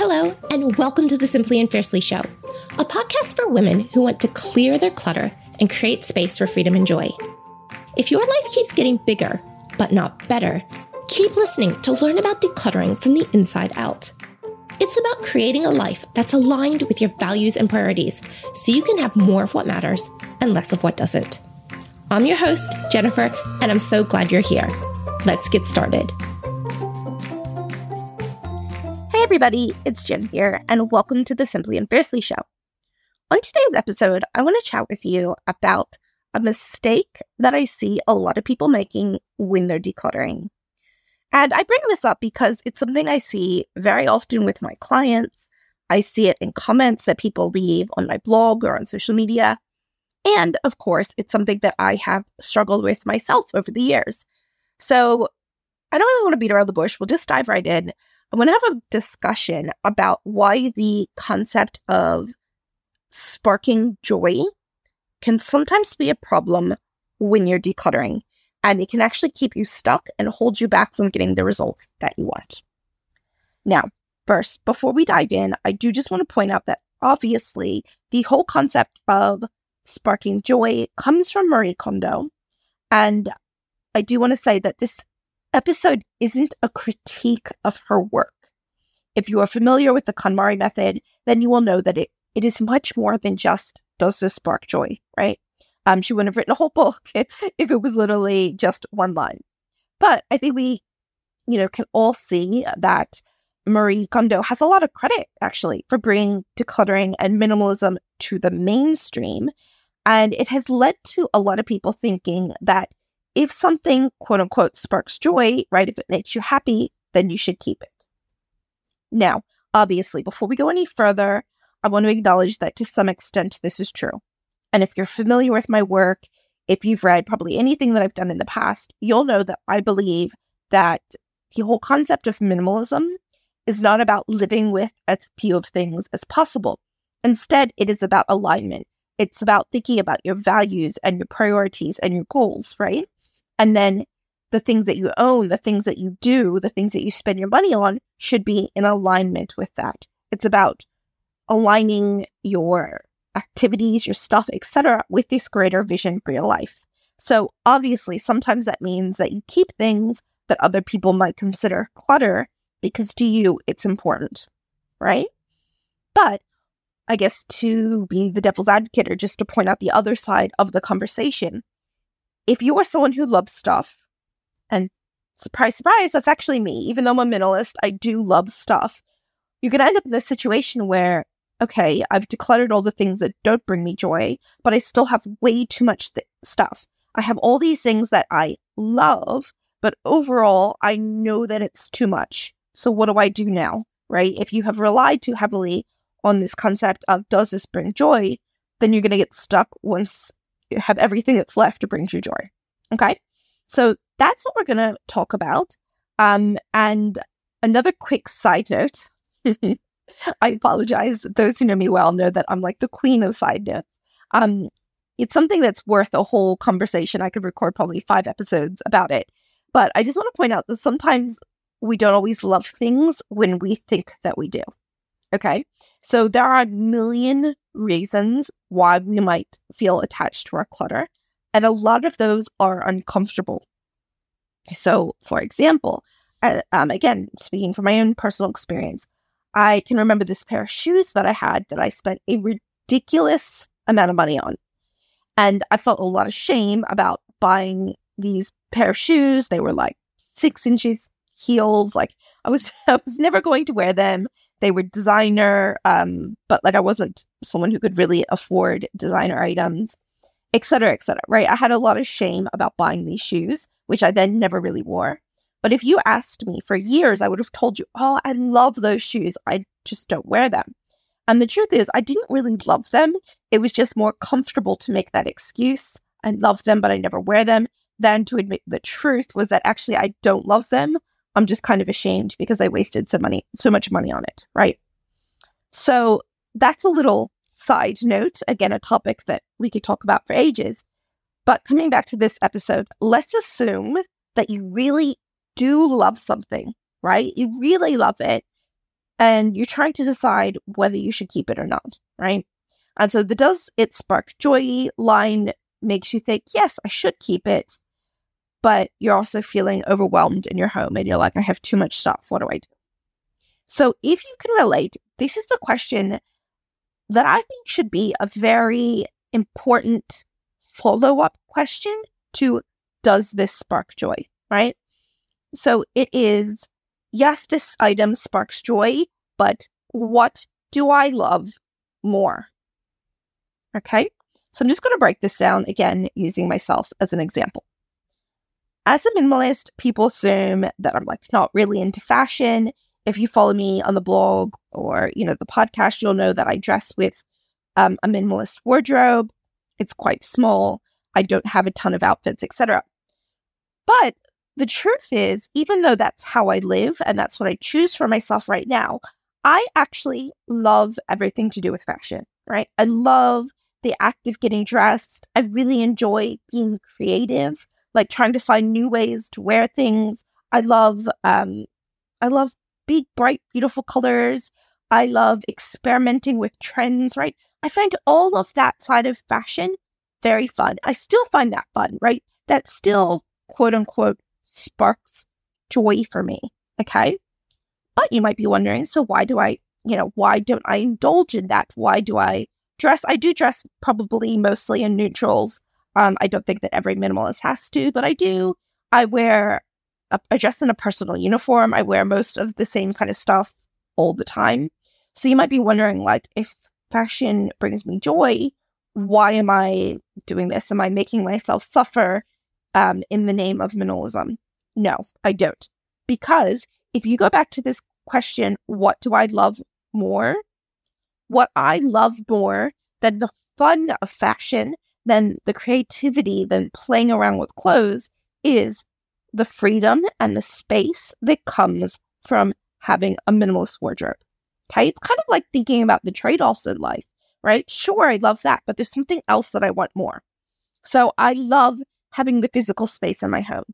Hello, and welcome to the Simply and Fiercely Show, a podcast for women who want to clear their clutter and create space for freedom and joy. If your life keeps getting bigger, but not better, keep listening to learn about decluttering from the inside out. It's about creating a life that's aligned with your values and priorities so you can have more of what matters and less of what doesn't. I'm your host, Jennifer, and I'm so glad you're here. Let's get started. Everybody, it's Jen here, and welcome to the Simply and Fiercely Show. On today's episode, I want to chat with you about a mistake that I see a lot of people making when they're decluttering. And I bring this up because it's something I see very often with my clients. I see it in comments that people leave on my blog or on social media. And of course, it's something that I have struggled with myself over the years. So I don't really want to beat around the bush. We'll just dive right in. I want to have a discussion about why the concept of sparking joy can sometimes be a problem when you're decluttering and it can actually keep you stuck and hold you back from getting the results that you want. Now, first, before we dive in, I do just want to point out that obviously the whole concept of sparking joy comes from Marie Kondo. And I do want to say that this episode isn't a critique of her work. If you are familiar with the KonMari method, then you will know that it, it is much more than just does this spark joy, right? Um, she wouldn't have written a whole book if, if it was literally just one line. But I think we, you know, can all see that Marie Kondo has a lot of credit actually for bringing decluttering and minimalism to the mainstream. And it has led to a lot of people thinking that if something quote unquote sparks joy, right, if it makes you happy, then you should keep it. Now, obviously, before we go any further, I want to acknowledge that to some extent this is true. And if you're familiar with my work, if you've read probably anything that I've done in the past, you'll know that I believe that the whole concept of minimalism is not about living with as few of things as possible. Instead, it is about alignment. It's about thinking about your values and your priorities and your goals, right? And then the things that you own, the things that you do, the things that you spend your money on should be in alignment with that. It's about aligning your activities, your stuff, etc., with this greater vision for your life. So, obviously, sometimes that means that you keep things that other people might consider clutter because to you it's important, right? But I guess to be the devil's advocate or just to point out the other side of the conversation, if you are someone who loves stuff, and surprise, surprise, that's actually me, even though I'm a minimalist, I do love stuff, you're going to end up in this situation where okay, I've decluttered all the things that don't bring me joy, but I still have way too much th- stuff. I have all these things that I love, but overall, I know that it's too much. So, what do I do now? Right? If you have relied too heavily on this concept of does this bring joy, then you're going to get stuck once have everything that's left to bring you joy. Okay. So, that's what we're going to talk about. Um, and another quick side note I apologize. Those who know me well know that I'm like the queen of side notes. Um, it's something that's worth a whole conversation. I could record probably five episodes about it. But I just want to point out that sometimes we don't always love things when we think that we do. Okay. So there are a million reasons why we might feel attached to our clutter. And a lot of those are uncomfortable. So, for example, uh, um, again, speaking from my own personal experience, I can remember this pair of shoes that I had that I spent a ridiculous amount of money on. And I felt a lot of shame about buying these pair of shoes. They were like six inches heels. Like I was, I was never going to wear them. They were designer, um, but like I wasn't someone who could really afford designer items, et cetera, et cetera. Right. I had a lot of shame about buying these shoes, which I then never really wore. But if you asked me for years, I would have told you, oh, I love those shoes. I just don't wear them. And the truth is, I didn't really love them. It was just more comfortable to make that excuse. I love them, but I never wear them, than to admit the truth was that actually I don't love them. I'm just kind of ashamed because I wasted so money, so much money on it, right? So that's a little side note. Again, a topic that we could talk about for ages. But coming back to this episode, let's assume that you really do love something, right? You really love it. and you're trying to decide whether you should keep it or not, right? And so the does it spark joy line makes you think, yes, I should keep it. But you're also feeling overwhelmed in your home and you're like, I have too much stuff. What do I do? So if you can relate, this is the question that I think should be a very important follow up question to does this spark joy, right? So it is, yes, this item sparks joy, but what do I love more? Okay. So I'm just going to break this down again using myself as an example. As a minimalist, people assume that I'm like not really into fashion. If you follow me on the blog or, you know, the podcast, you'll know that I dress with um, a minimalist wardrobe. It's quite small. I don't have a ton of outfits, etc. But the truth is, even though that's how I live and that's what I choose for myself right now, I actually love everything to do with fashion, right? I love the act of getting dressed. I really enjoy being creative, like trying to find new ways to wear things. I love um I love big, bright, beautiful colors. I love experimenting with trends, right? I find all of that side of fashion very fun. I still find that fun, right? That still quote unquote sparks joy for me. Okay. But you might be wondering, so why do I, you know, why don't I indulge in that? Why do I dress. I do dress probably mostly in neutrals. Um, I don't think that every minimalist has to, but I do. I wear, a, I dress in a personal uniform. I wear most of the same kind of stuff all the time. So you might be wondering, like, if fashion brings me joy, why am I doing this? Am I making myself suffer um, in the name of minimalism? No, I don't. Because if you go back to this question, what do I love more? what I love more than the fun of fashion, than the creativity, then playing around with clothes is the freedom and the space that comes from having a minimalist wardrobe. Okay. It's kind of like thinking about the trade offs in life, right? Sure, I love that, but there's something else that I want more. So I love having the physical space in my home.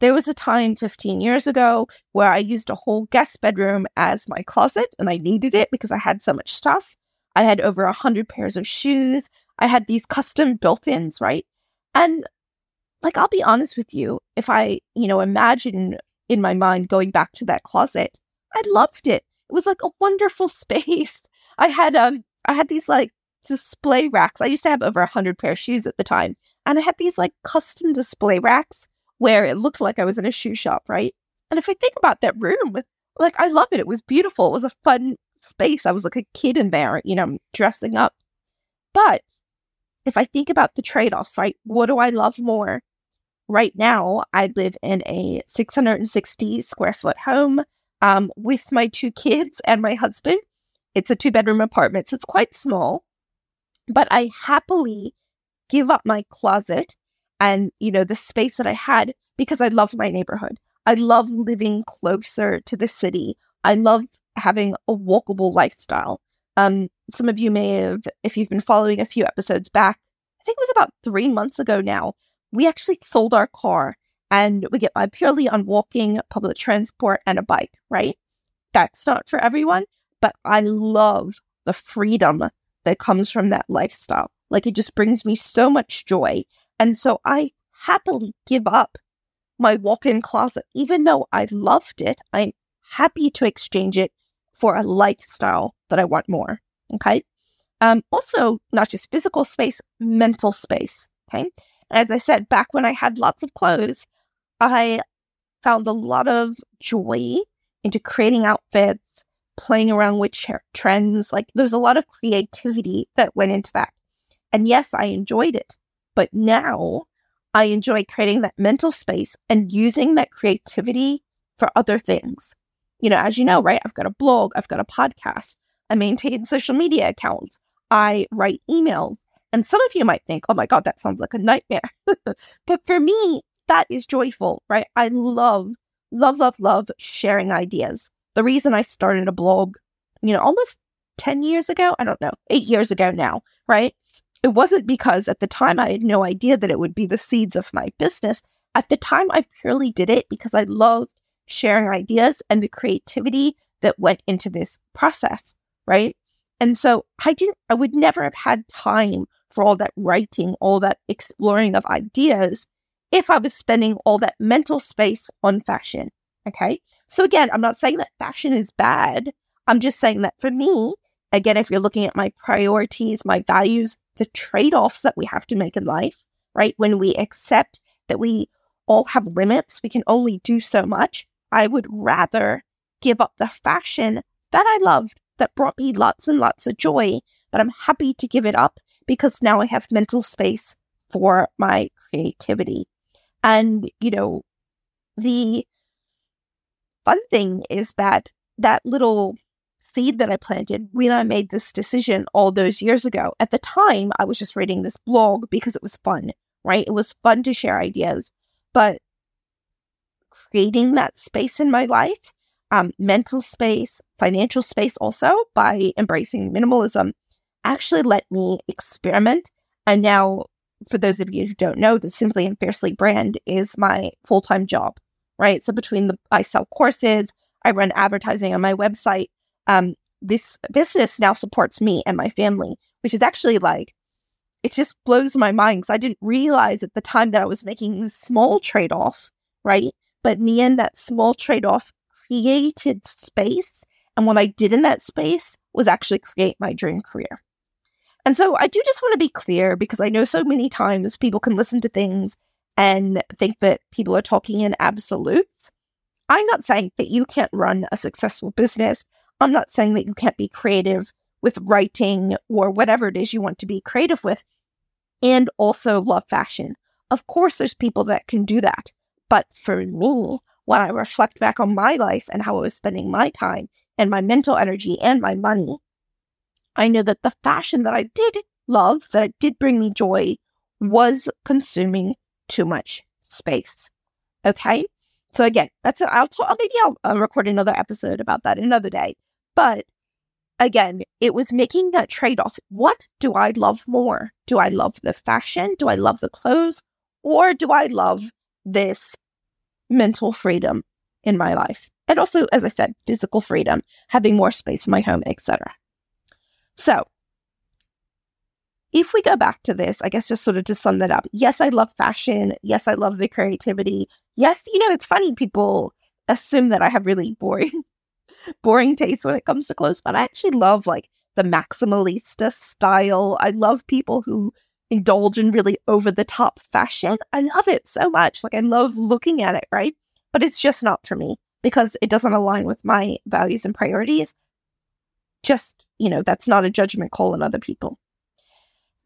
There was a time 15 years ago where I used a whole guest bedroom as my closet and I needed it because I had so much stuff. I had over a hundred pairs of shoes. I had these custom built-ins, right? And like I'll be honest with you, if I, you know, imagine in my mind going back to that closet, I loved it. It was like a wonderful space. I had um I had these like display racks. I used to have over a hundred pair of shoes at the time. And I had these like custom display racks where it looked like I was in a shoe shop, right? And if I think about that room, like I love it. It was beautiful. It was a fun space. I was like a kid in there, you know, dressing up. But if I think about the trade offs, right? What do I love more? Right now, I live in a 660 square foot home um, with my two kids and my husband. It's a two bedroom apartment, so it's quite small. But I happily give up my closet and you know the space that I had because I love my neighborhood. I love living closer to the city. I love having a walkable lifestyle. Um, some of you may have, if you've been following a few episodes back, I think it was about three months ago now, we actually sold our car and we get by purely on walking, public transport, and a bike, right? That's not for everyone, but I love the freedom that comes from that lifestyle. Like it just brings me so much joy. And so I happily give up my walk in closet. Even though I loved it, I'm happy to exchange it for a lifestyle that I want more. Okay. Um, also, not just physical space, mental space. Okay. As I said, back when I had lots of clothes, I found a lot of joy into creating outfits, playing around with trends. Like there's a lot of creativity that went into that. And yes, I enjoyed it. But now I enjoy creating that mental space and using that creativity for other things. You know, as you know, right? I've got a blog, I've got a podcast, I maintain social media accounts, I write emails. And some of you might think, oh my God, that sounds like a nightmare. but for me, that is joyful, right? I love, love, love, love sharing ideas. The reason I started a blog, you know, almost 10 years ago, I don't know, eight years ago now, right? It wasn't because at the time I had no idea that it would be the seeds of my business. At the time, I purely did it because I loved sharing ideas and the creativity that went into this process, right? And so I didn't, I would never have had time for all that writing, all that exploring of ideas if I was spending all that mental space on fashion. Okay. So again, I'm not saying that fashion is bad. I'm just saying that for me, again, if you're looking at my priorities, my values, the trade offs that we have to make in life, right? When we accept that we all have limits, we can only do so much. I would rather give up the fashion that I loved, that brought me lots and lots of joy, but I'm happy to give it up because now I have mental space for my creativity. And, you know, the fun thing is that that little seed that I planted when I made this decision all those years ago, at the time, I was just reading this blog because it was fun, right? It was fun to share ideas. But creating that space in my life, um, mental space, financial space also by embracing minimalism actually let me experiment. And now, for those of you who don't know, the Simply and Fiercely brand is my full time job, right? So between the, I sell courses, I run advertising on my website. Um, this business now supports me and my family, which is actually like, it just blows my mind because I didn't realize at the time that I was making this small trade off, right? But in the end, that small trade off created space. And what I did in that space was actually create my dream career. And so I do just want to be clear because I know so many times people can listen to things and think that people are talking in absolutes. I'm not saying that you can't run a successful business. I'm not saying that you can't be creative with writing or whatever it is you want to be creative with and also love fashion. Of course, there's people that can do that. But for me, when I reflect back on my life and how I was spending my time and my mental energy and my money, I know that the fashion that I did love, that it did bring me joy, was consuming too much space. Okay. So again, that's it. I'll talk, maybe I'll record another episode about that another day. But again, it was making that trade off. What do I love more? Do I love the fashion? Do I love the clothes? Or do I love this mental freedom in my life? And also, as I said, physical freedom, having more space in my home, etc. So, if we go back to this, I guess just sort of to sum that up, yes, I love fashion. Yes, I love the creativity. Yes, you know, it's funny people assume that I have really boring, boring taste when it comes to clothes, but I actually love like the maximalista style. I love people who indulge in really over the top fashion. I love it so much. Like I love looking at it, right? But it's just not for me because it doesn't align with my values and priorities. Just you know, that's not a judgment call on other people.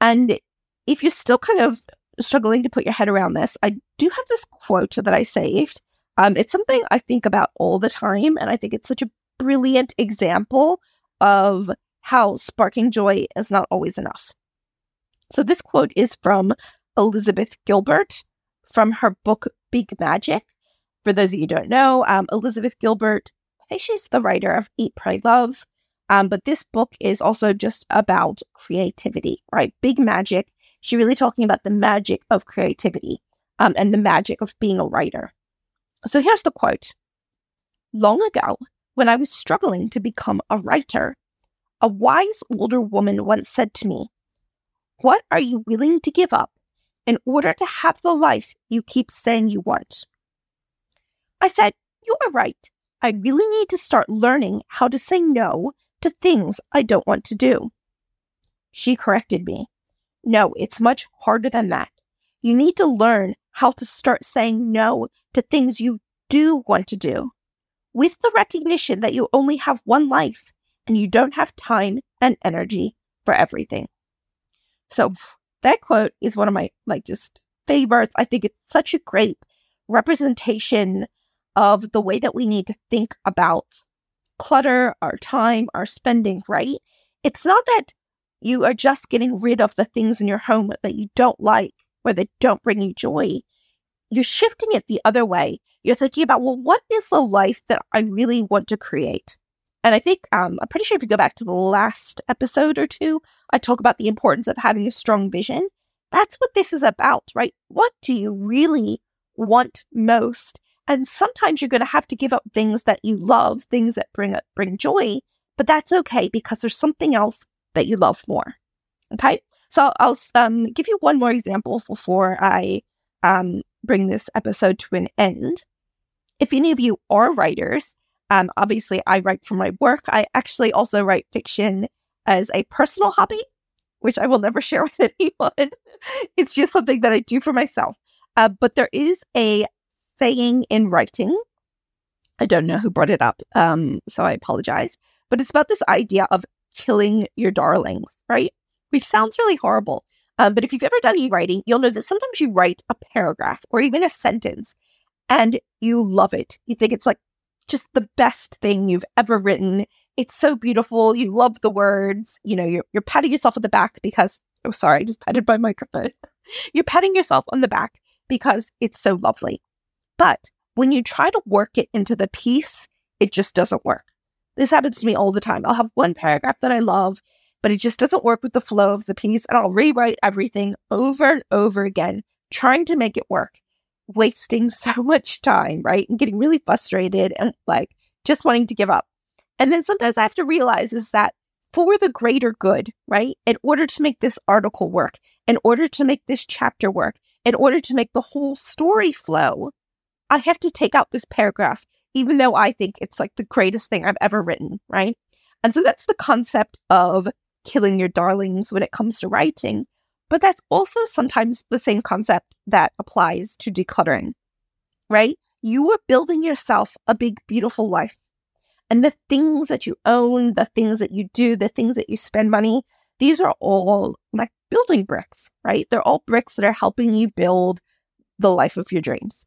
And if you're still kind of struggling to put your head around this, I do have this quote that I saved. Um, it's something I think about all the time, and I think it's such a brilliant example of how sparking joy is not always enough. So, this quote is from Elizabeth Gilbert from her book Big Magic. For those of you don't know, um, Elizabeth Gilbert, I think she's the writer of Eat, Pray, Love, um, but this book is also just about creativity, right? Big magic. She's really talking about the magic of creativity um, and the magic of being a writer. So here's the quote Long ago, when I was struggling to become a writer, a wise older woman once said to me, What are you willing to give up in order to have the life you keep saying you want? I said, You are right. I really need to start learning how to say no to things I don't want to do. She corrected me. No, it's much harder than that. You need to learn how to start saying no to things you do want to do with the recognition that you only have one life and you don't have time and energy for everything. So that quote is one of my like just favorites. I think it's such a great representation of the way that we need to think about clutter, our time, our spending, right? It's not that you are just getting rid of the things in your home that you don't like or that don't bring you joy. You're shifting it the other way. You're thinking about, well, what is the life that I really want to create? And I think, um, I'm pretty sure if you go back to the last episode or two, I talk about the importance of having a strong vision. That's what this is about, right? What do you really want most? And sometimes you're going to have to give up things that you love, things that bring bring joy, but that's okay because there's something else that you love more. Okay. So I'll um, give you one more example before I um, bring this episode to an end. If any of you are writers, um, obviously I write for my work. I actually also write fiction as a personal hobby, which I will never share with anyone. it's just something that I do for myself. Uh, but there is a saying in writing. I don't know who brought it up, um, so I apologize. But it's about this idea of killing your darlings, right? Which sounds really horrible. Um, but if you've ever done any writing, you'll know that sometimes you write a paragraph or even a sentence and you love it. You think it's like just the best thing you've ever written. It's so beautiful. You love the words. You know, you're, you're patting yourself on the back because, oh, sorry, I just patted my microphone. you're patting yourself on the back because it's so lovely. But when you try to work it into the piece, it just doesn't work. This happens to me all the time. I'll have one paragraph that I love, but it just doesn't work with the flow of the piece. And I'll rewrite everything over and over again, trying to make it work, wasting so much time, right? And getting really frustrated and like just wanting to give up. And then sometimes I have to realize is that for the greater good, right? In order to make this article work, in order to make this chapter work, in order to make the whole story flow, I have to take out this paragraph, even though I think it's like the greatest thing I've ever written, right? And so that's the concept of killing your darlings when it comes to writing. But that's also sometimes the same concept that applies to decluttering, right? You are building yourself a big, beautiful life. And the things that you own, the things that you do, the things that you spend money, these are all like building bricks, right? They're all bricks that are helping you build the life of your dreams.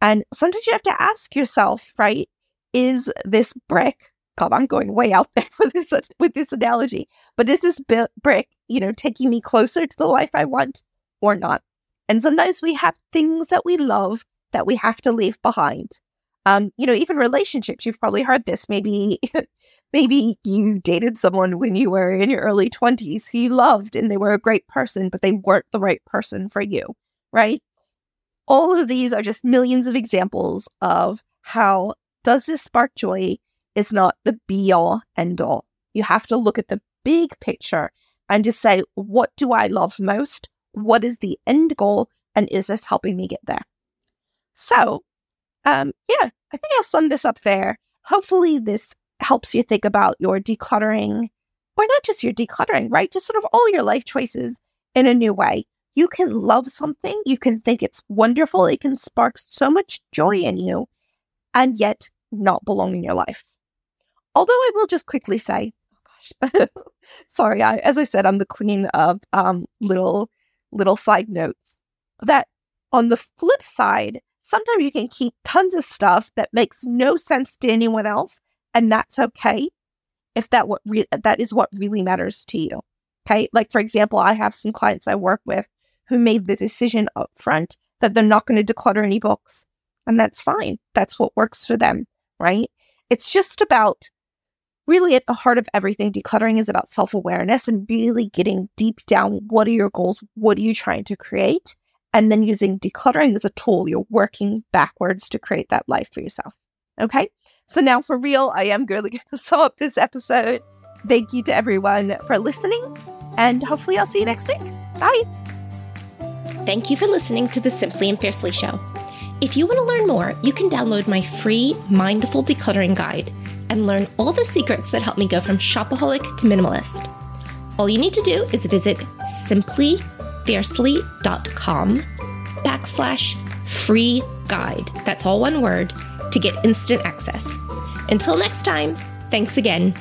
And sometimes you have to ask yourself, right? Is this brick, God, I'm going way out there for this with this analogy, but is this brick, you know, taking me closer to the life I want or not? And sometimes we have things that we love that we have to leave behind. Um, you know, even relationships, you've probably heard this. Maybe, maybe you dated someone when you were in your early 20s who you loved and they were a great person, but they weren't the right person for you, right? all of these are just millions of examples of how does this spark joy is not the be all end all. You have to look at the big picture and just say, what do I love most? What is the end goal? And is this helping me get there? So, um, yeah, I think I'll sum this up there. Hopefully, this helps you think about your decluttering, or not just your decluttering, right? Just sort of all your life choices in a new way you can love something, you can think it's wonderful, it can spark so much joy in you, and yet not belong in your life. Although I will just quickly say, oh gosh, sorry, I, as I said, I'm the queen of um, little little side notes. That on the flip side, sometimes you can keep tons of stuff that makes no sense to anyone else, and that's okay if that what re- that is what really matters to you. Okay, like for example, I have some clients I work with who made the decision up front that they're not going to declutter any books. And that's fine. That's what works for them, right? It's just about really at the heart of everything. Decluttering is about self awareness and really getting deep down. What are your goals? What are you trying to create? And then using decluttering as a tool, you're working backwards to create that life for yourself. Okay. So now for real, I am really going to sum up this episode. Thank you to everyone for listening. And hopefully I'll see you next week. Bye. Thank you for listening to the Simply and Fiercely Show. If you want to learn more, you can download my free Mindful Decluttering Guide and learn all the secrets that help me go from shopaholic to minimalist. All you need to do is visit simplyfiercely.com backslash free guide. That's all one word to get instant access. Until next time, thanks again